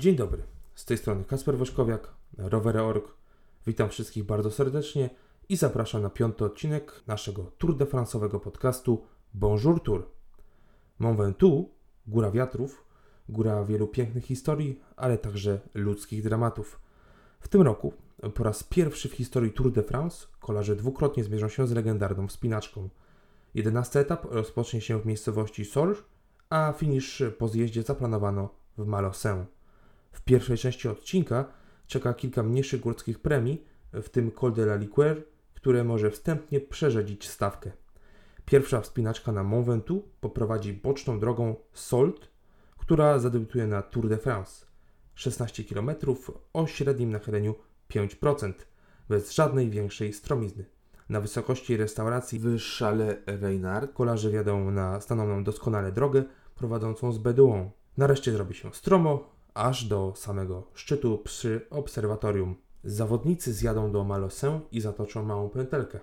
Dzień dobry, z tej strony Kasper Woszkowiak, Rowery.org. Witam wszystkich bardzo serdecznie i zapraszam na piąty odcinek naszego Tour de France'owego podcastu Bonjour Tour. Mont Ventoux, góra wiatrów, góra wielu pięknych historii, ale także ludzkich dramatów. W tym roku, po raz pierwszy w historii Tour de France, kolarze dwukrotnie zmierzą się z legendarną wspinaczką. Jedenasty etap rozpocznie się w miejscowości Sorge, a finisz po zjeździe zaplanowano w Malosę. W pierwszej części odcinka czeka kilka mniejszych górskich premii, w tym Col de la Liqueur, które może wstępnie przerzedzić stawkę. Pierwsza wspinaczka na Mont Ventoux poprowadzi boczną drogą Solt, która zadebiutuje na Tour de France. 16 km o średnim nachyleniu 5%, bez żadnej większej stromizny. Na wysokości restauracji w Chalet Reynard kolarze wjadą na stanowną doskonale drogę prowadzącą z Bedouin. Nareszcie zrobi się stromo, aż do samego szczytu przy obserwatorium. Zawodnicy zjadą do Malosę i zatoczą małą pętelkę.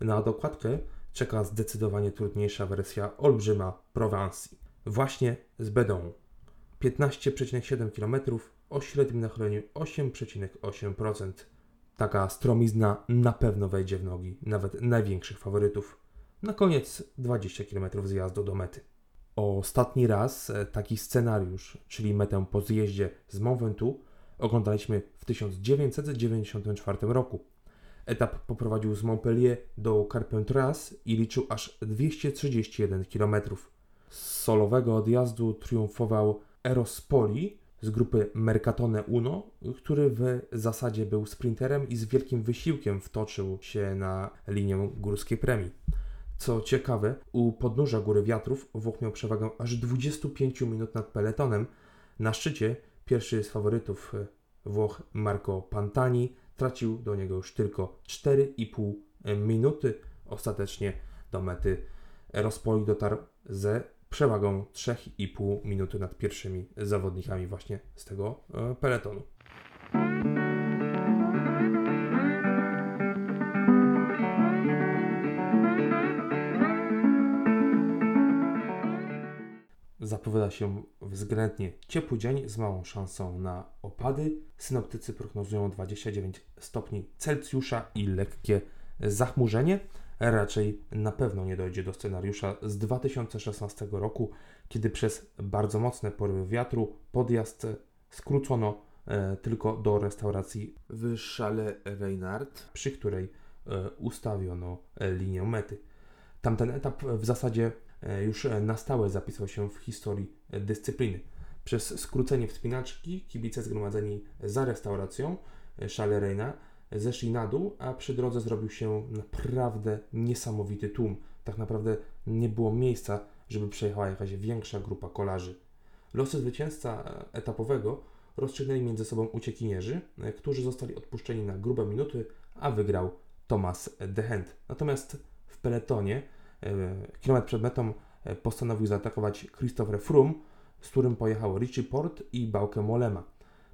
Na dokładkę czeka zdecydowanie trudniejsza wersja olbrzyma Prowansji, właśnie z Bedouin. 15,7 km o średnim nachyleniu 8,8%. Taka stromizna na pewno wejdzie w nogi nawet największych faworytów. Na koniec 20 km zjazdu do mety. Ostatni raz e, taki scenariusz, czyli metę po zjeździe z Mont Ventoux, oglądaliśmy w 1994 roku. Etap poprowadził z Montpellier do Carpentras i liczył aż 231 km. Z solowego odjazdu triumfował Eros Poli z grupy Mercatone Uno, który w zasadzie był sprinterem i z wielkim wysiłkiem wtoczył się na linię górskiej premii. Co ciekawe, u podnóża Góry Wiatrów Włoch miał przewagę aż 25 minut nad peletonem. Na szczycie pierwszy z faworytów e, Włoch Marco Pantani tracił do niego już tylko 4,5 minuty. Ostatecznie do mety Rospoli dotarł ze przewagą 3,5 minuty nad pierwszymi zawodnikami właśnie z tego e, peletonu. Zapowiada się względnie ciepły dzień z małą szansą na opady. Synoptycy prognozują 29 stopni Celsjusza i lekkie zachmurzenie. Raczej na pewno nie dojdzie do scenariusza z 2016 roku, kiedy przez bardzo mocne porywy wiatru podjazd skrócono e, tylko do restauracji w Chalet Reynard, przy której e, ustawiono linię mety. Tamten etap w zasadzie już na stałe zapisał się w historii dyscypliny. Przez skrócenie wspinaczki kibice zgromadzeni za restauracją Chalet zeszli na dół, a przy drodze zrobił się naprawdę niesamowity tłum. Tak naprawdę nie było miejsca, żeby przejechała jakaś większa grupa kolarzy. Losy zwycięzca etapowego rozstrzygnęli między sobą uciekinierzy, e, którzy zostali odpuszczeni na grube minuty, a wygrał Thomas Dehent. Natomiast w peletonie E, kilometr przed metą e, postanowił zaatakować Christopher Froome, z którym pojechał Richie Port i Bauke Molema.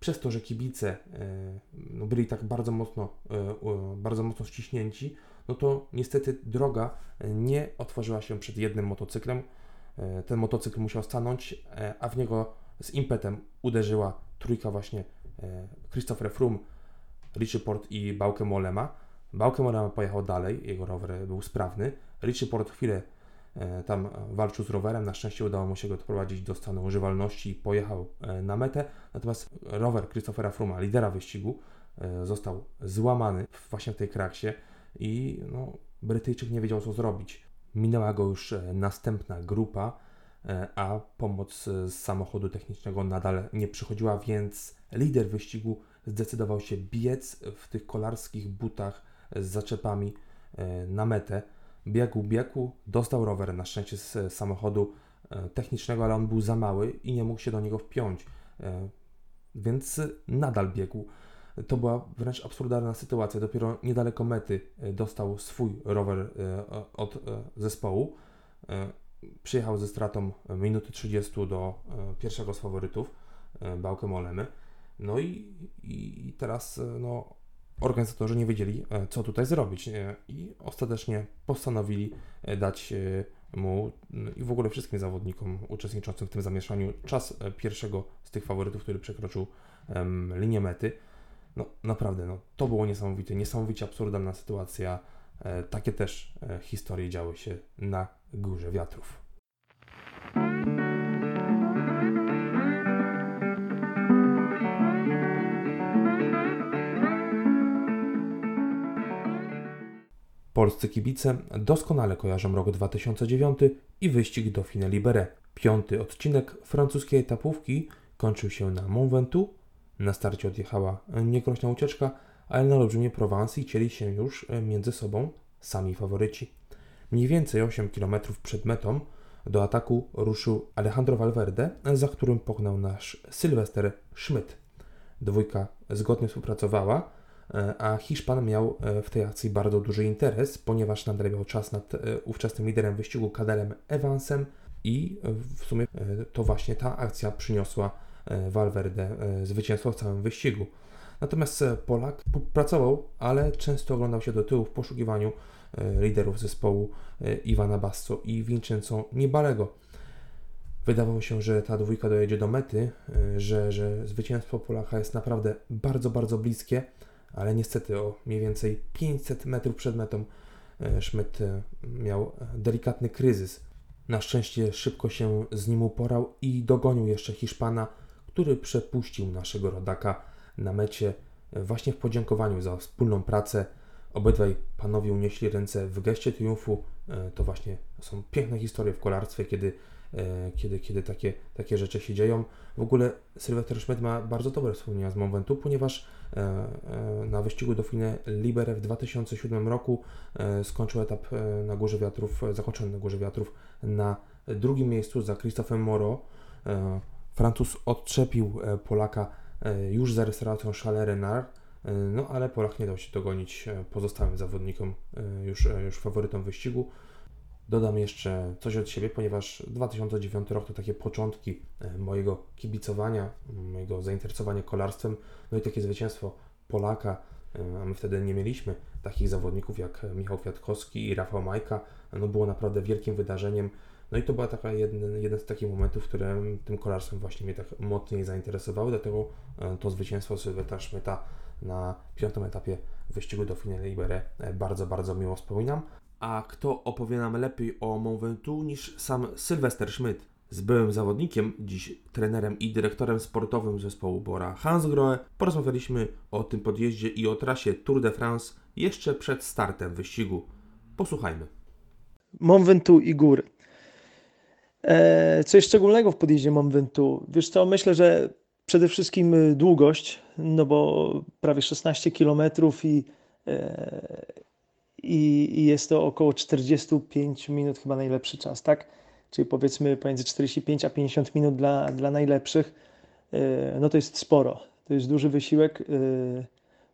Przez to, że kibice e, no, byli tak bardzo mocno, bardzo mocno ściśnięci, no to niestety droga nie otworzyła się przed jednym motocyklem. Ten motocykl musiał stanąć, a w niego z impetem uderzyła trójka właśnie Christopher Froome, Richie Port i Bauke Molema. Bauke Molema pojechał dalej, jego rower był sprawny, Richie Port chwilę e, tam walczył z rowerem. Na szczęście udało mu się go doprowadzić do stanu używalności i pojechał e, na metę. Natomiast rower Christophera Fruma, lidera wyścigu, e, został złamany właśnie w tej kraksie i no, Brytyjczyk nie wiedział co zrobić. Minęła go już następna grupa, a pomoc z samochodu technicznego nadal nie przychodziła, więc lider wyścigu zdecydował się biec w tych kolarskich butach z zaczepami na metę biegł, biegł, dostał rower na szczęście z samochodu e, technicznego, ale on był za mały i nie mógł się do niego wpiąć, e, więc nadal biegł. To była wręcz absurdalna sytuacja. Dopiero niedaleko mety e, dostał swój rower od zespołu. Przyjechał ze stratą minuty 30 do pierwszego z faworytów, Bałkę Molemy. No i, i teraz no, organizatorzy nie wiedzieli, e, co tutaj zrobić i ostatecznie postanowili e, dać e, mu i w ogóle wszystkim zawodnikom uczestniczącym w tym zamieszaniu czas pierwszego z tych faworytów, który przekroczył linię mety. No naprawdę, no, to było niesamowite, niesamowicie absurdalna sytuacja. Takie też historie działy się na Górze Wiatrów. Polscy kibice doskonale kojarzą rok 2009 i wyścig Dauphine Libere. Piąty odcinek francuskiej etapówki kończył się na Mont Ventoux. Na starcie odjechała niegroźna ucieczka, ale na olbrzymie Provence i cieli się już między sobą sami faworyci. Mniej więcej 8 km przed metą do ataku ruszył Alejandro Valverde, za którym pognał nasz Sylwester Schmidt. Dwójka zgodnie współpracowała, a Hiszpan miał e, w tej akcji bardzo duży interes, ponieważ nadrabiał czas nad e, ówczesnym liderem wyścigu Kadelem Evansem i w sumie to właśnie ta akcja przyniosła Valverde zwycięstwo w całym wyścigu. Natomiast Polak pracował, ale często oglądał się do tyłu w poszukiwaniu liderów zespołu Iwana Basso i Vincenzo Nibalego. Wydawało się, że ta dwójka dojedzie do mety, że, że zwycięstwo Polaka jest naprawdę bardzo, bardzo bliskie ale niestety o mniej więcej 500 metrów przed metą e, Schmidt e, miał delikatny kryzys. Na szczęście szybko się z nim uporał i dogonił jeszcze Hiszpana, który przepuścił naszego rodaka na mecie e, właśnie w podziękowaniu za wspólną pracę. Obydwaj panowie unieśli ręce w geście triumfu. To właśnie są piękne historie w kolarstwie, kiedy E, kiedy, kiedy takie, takie rzeczy się dzieją. W ogóle Sylwester Schmidt ma bardzo dobre wspomnienia z Momentu, ponieważ e, e, na wyścigu Dauphine Libere w 2007 roku skończył etap na Górze Wiatrów, zakończony na Górze Wiatrów na drugim miejscu za Christophem Moreau. Francuz odczepił Polaka już za restauracją Chalet Renard, no ale Polak nie dał się dogonić pozostałym zawodnikom, już, już faworytom wyścigu. Dodam jeszcze coś od siebie, ponieważ 2009 rok to takie początki e, mojego kibicowania, mojego zainteresowania kolarstwem, no i takie zwycięstwo Polaka, e, a my wtedy nie mieliśmy takich zawodników jak Michał Kwiatkowski i Rafał Majka, no było naprawdę wielkim wydarzeniem. No i to była taka jeden, jeden z takich momentów, które tym kolarstwem właśnie mnie tak mocniej zainteresowały, dlatego e, to zwycięstwo Sylweta Szmyta na piątym etapie wyścigu do Finale Libere bardzo, bardzo miło wspominam. A kto opowie nam lepiej o Mont Ventoux niż sam Sylwester Schmidt? Z byłym zawodnikiem, dziś trenerem i dyrektorem sportowym zespołu Bora Hansgrohe porozmawialiśmy o tym podjeździe i o trasie Tour de France jeszcze przed startem wyścigu. Posłuchajmy. Mont Ventoux i góry. E, co jest szczególnego w podjeździe Mont Ventoux? Wiesz co, myślę, że przede wszystkim długość, no bo prawie 16 km i e, i, jest to około 45 minut chyba najlepszy czas, tak? Czyli powiedzmy pomiędzy 45 a 50 minut dla, dla najlepszych, e, no to jest sporo. To jest duży wysiłek, e,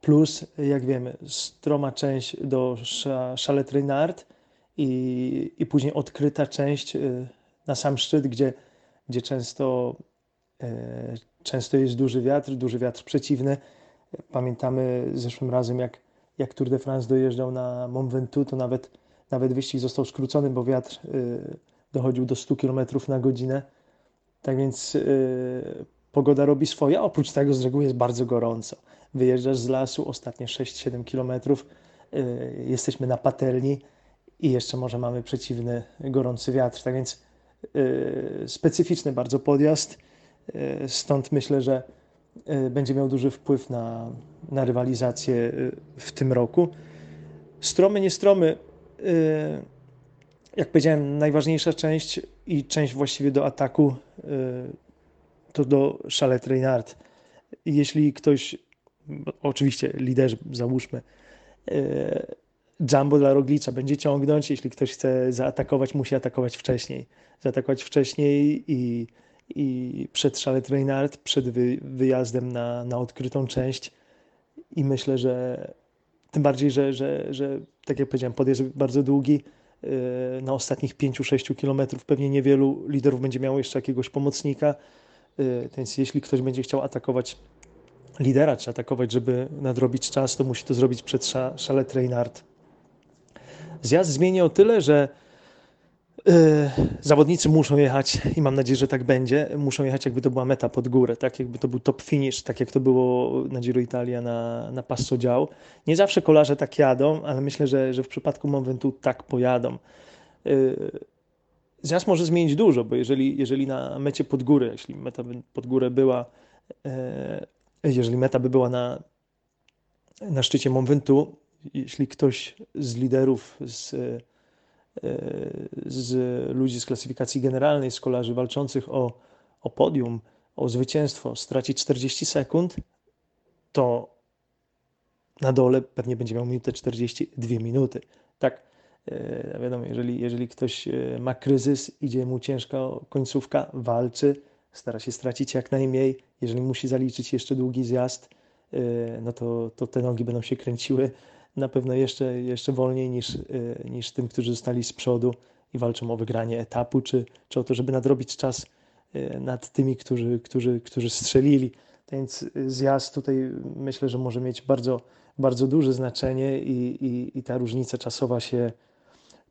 plus jak wiemy, stroma część do Chalet i, i później odkryta część e, na sam szczyt, gdzie, gdzie często, często jest duży wiatr, duży wiatr przeciwny. Pamiętamy zeszłym razem, jak jak Tour de France dojeżdżał na Mont Ventoux, to nawet, nawet wyścig został skrócony, bo wiatr y, dochodził do 100 km na godzinę. Tak więc y, pogoda robi swoje, oprócz tego z reguły jest bardzo gorąco. Wyjeżdżasz z lasu, ostatnie 6-7 km, y, jesteśmy na patelni i jeszcze może mamy przeciwny, gorący wiatr. Tak więc specyficzny bardzo podjazd, stąd myślę, że będzie miał duży wpływ na, na rywalizację y, w tym roku. Stromy, nie stromy, y, jak powiedziałem, najważniejsza część i część właściwie do ataku to do Chalet Reynard. Jeśli ktoś, oczywiście liderzy, załóżmy, Jumbo dla Roglicza będzie ciągnąć, jeśli ktoś chce zaatakować, musi atakować wcześniej. Zaatakować wcześniej i i przed Chalet Reynard, przed wy, wyjazdem na, na odkrytą część i myślę, że tym bardziej, że, że, że tak jak powiedziałem, podjazd bardzo długi, yy, na ostatnich 5-6 kilometrów pewnie niewielu liderów będzie miało jeszcze jakiegoś pomocnika, yy, więc jeśli ktoś będzie chciał atakować lidera, czy atakować, żeby nadrobić czas, to musi to zrobić przed Chalet Reynard. Zjazd zmieni o tyle, że zawodnicy muszą jechać i mam nadzieję, że tak będzie. Muszą jechać, jakby to była meta pod górę, tak jakby to był top finish, tak jak to było na Giro Italia na, na Passo Dział. Nie zawsze kolarze tak jadą, ale myślę, że, że w przypadku Momentu tak pojadą. E, zjazd może zmienić dużo, bo jeżeli, jeżeli na mecie pod górę, jeśli meta by pod górę była, e, jeżeli meta by była na, na szczycie Mont Ventoux, jeśli ktoś z liderów, z, z ludzi z klasyfikacji generalnej, z kolarzy walczących o, o podium, o zwycięstwo, straci 40 sekund, to na dole pewnie będzie miał minutę 42 minuty. Tak, e, wiadomo, jeżeli, jeżeli ktoś e, ma kryzys, idzie mu ciężka końcówka, walczy, stara się stracić jak najmniej. Jeżeli musi zaliczyć jeszcze długi zjazd, no to, to te nogi będą się kręciły na pewno jeszcze, jeszcze wolniej niż, y, niż tym, którzy zostali z przodu i walczą o wygranie etapu, czy, czy o to, żeby nadrobić czas y, nad tymi, którzy, którzy, którzy strzelili. Więc zjazd tutaj myślę, że może mieć bardzo, bardzo duże znaczenie i, i, i ta różnica czasowa się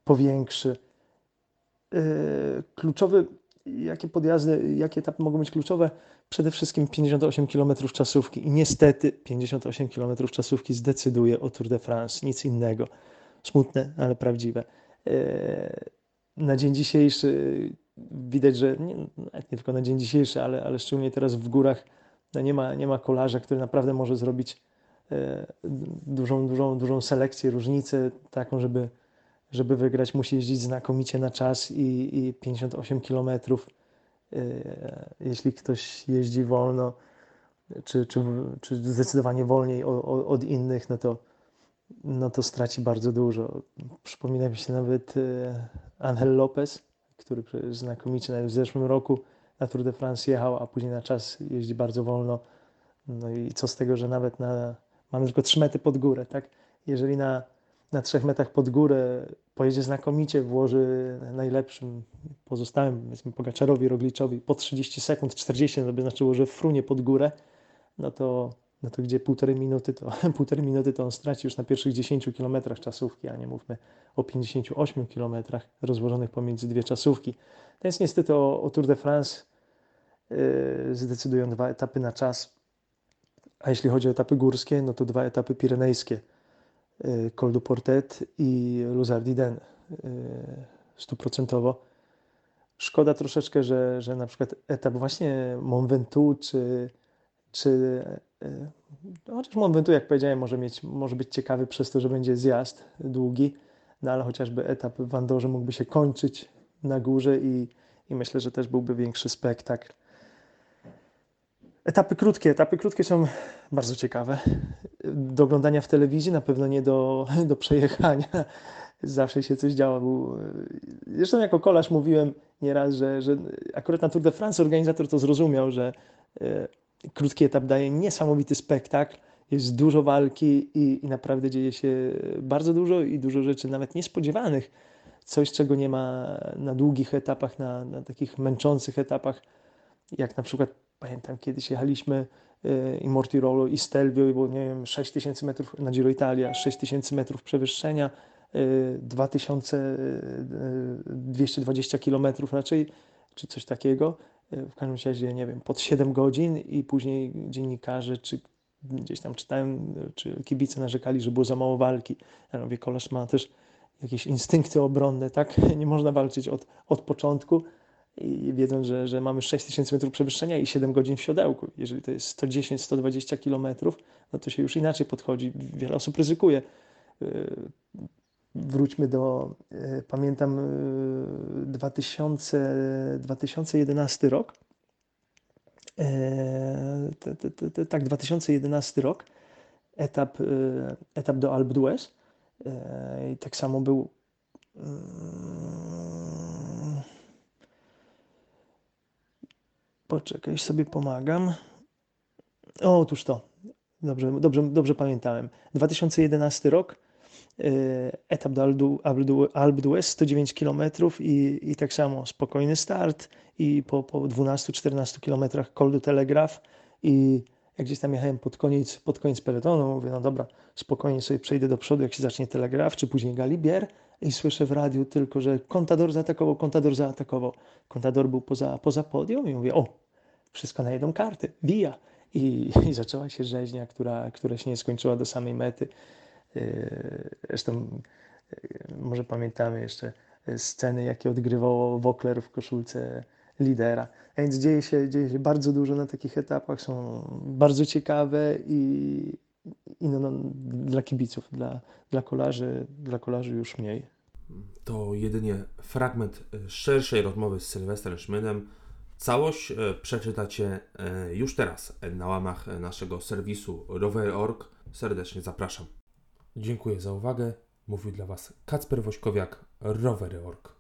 powiększy. Y, kluczowy, jakie podjazdy, jakie etapy mogą być kluczowe? przede wszystkim 58 km czasówki i niestety 58 km czasówki zdecyduje o Tour de France, nic innego. Smutne, ale prawdziwe. E, na dzień dzisiejszy widać, że nie, nie tylko na dzień dzisiejszy, ale, ale szczególnie teraz w górach no nie, ma, nie ma kolarza, który naprawdę może zrobić e, dużą, dużą, dużą selekcję, różnicę taką, żeby, żeby wygrać. Musi jeździć znakomicie na czas i, i 58 kilometrów E, jeśli ktoś jeździ wolno, czy, czy, czy zdecydowanie wolniej od innych, no to, no to straci bardzo dużo. Przypomina mi się nawet e, Angel Lopez, który znakomicie nawet w zeszłym roku na Tour de France jechał, a później na czas jeździ bardzo wolno. No i co z tego, że nawet na, mamy tylko 3 metry pod górę, tak? Jeżeli na na trzech metrach pod górę pojedzie znakomicie, włoży najlepszym pozostałym, powiedzmy Pogaczarowi, Rogliczowi po 30 sekund, 40, no by znaczyło, że frunie pod górę, no to, no to gdzie półtorej minuty, to półtorej minuty to on straci już na pierwszych 10 kilometrach czasówki, a nie mówmy o 58 kilometrach rozłożonych pomiędzy dwie czasówki. Więc niestety o, o Tour de France yy, zdecydują dwa etapy na czas, a jeśli chodzi o etapy górskie, no to dwa etapy pirenejskie – Col du Portet i Luzardiden y, stuprocentowo. Szkoda troszeczkę, że, że na przykład etap właśnie Mont Ventoux czy, czy y, chociaż Mont Ventoux, jak powiedziałem, może, mieć, może być ciekawy przez to, że będzie zjazd długi, no ale chociażby etap w Andorze mógłby się kończyć na górze i, i myślę, że też byłby większy spektakl. Etapy krótkie. Etapy krótkie są bardzo ciekawe. Do oglądania w telewizji, na pewno nie do, do przejechania. Zawsze się coś działo. Zresztą jako kolarz mówiłem nieraz, że, że akurat na Tour de France organizator to zrozumiał, że e, krótki etap daje niesamowity spektakl. Jest dużo walki i, i naprawdę dzieje się bardzo dużo i dużo rzeczy nawet niespodziewanych. Coś, czego nie ma na długich etapach, na, na takich męczących etapach, jak na przykład Pamiętam, kiedyś jechaliśmy y, i Mortirolo i Stelvio i było, nie wiem, 6000 metrów na Giro Italia, 6000 metrów przewyższenia, 2220 y, y, kilometrów raczej, czy coś takiego. W każdym razie, nie wiem, pod 7 godzin i później dziennikarze, czy gdzieś tam czytałem, czy kibice narzekali, że było za mało walki. Ja mówię, kolarz ma też jakieś instynkty obronne, tak? Nie można walczyć od, od początku i wiedząc, że, że mamy 6000 metrów przewyższenia i 7 godzin w siodełku. Jeżeli to jest 110-120 kilometrów, no to się już inaczej podchodzi. Wiele osób ryzykuje. Y, wróćmy do, y, pamiętam 2000, y, 2011 rok. Tak, 2011 rok, etap, etap do Alpe d'Huez. I tak samo był Poczekaj, sobie pomagam. O, otóż to. Dobrze, dobrze, dobrze pamiętałem. 2011 rok, e, etap do Alpe d'Huez, 109 km i, i tak samo spokojny start i po, po 12-14 km Col du Telegraph i jak gdzieś tam jechałem pod koniec, pod koniec peletonu, mówię, no dobra, spokojnie sobie przejdę do przodu, jak się zacznie Telegraf, czy później Galibier i słyszę w radiu tylko, że kontador zaatakował, kontador zaatakował. Kontador był poza, poza podium i mówię, o, wszystko na jedną kartę, bija. I, I zaczęła się rzeźnia, która, która się nie skończyła do samej mety. Yy, Zresztą yy, może pamiętamy jeszcze sceny, jakie odgrywał Wokler w koszulce lidera. A więc dzieje się, dzieje się bardzo dużo na takich etapach, są bardzo ciekawe i, i no, no, dla kibiców, dla, dla, kolarzy, dla kolarzy już mniej. To jedynie fragment szerszej rozmowy z Sylwestrem Szmydem. Całość e, przeczytacie e, już teraz na łamach naszego serwisu rower.org. Serdecznie zapraszam. Dziękuję za uwagę. Mówił dla Was Kacper Wośkowiak, rowery.org.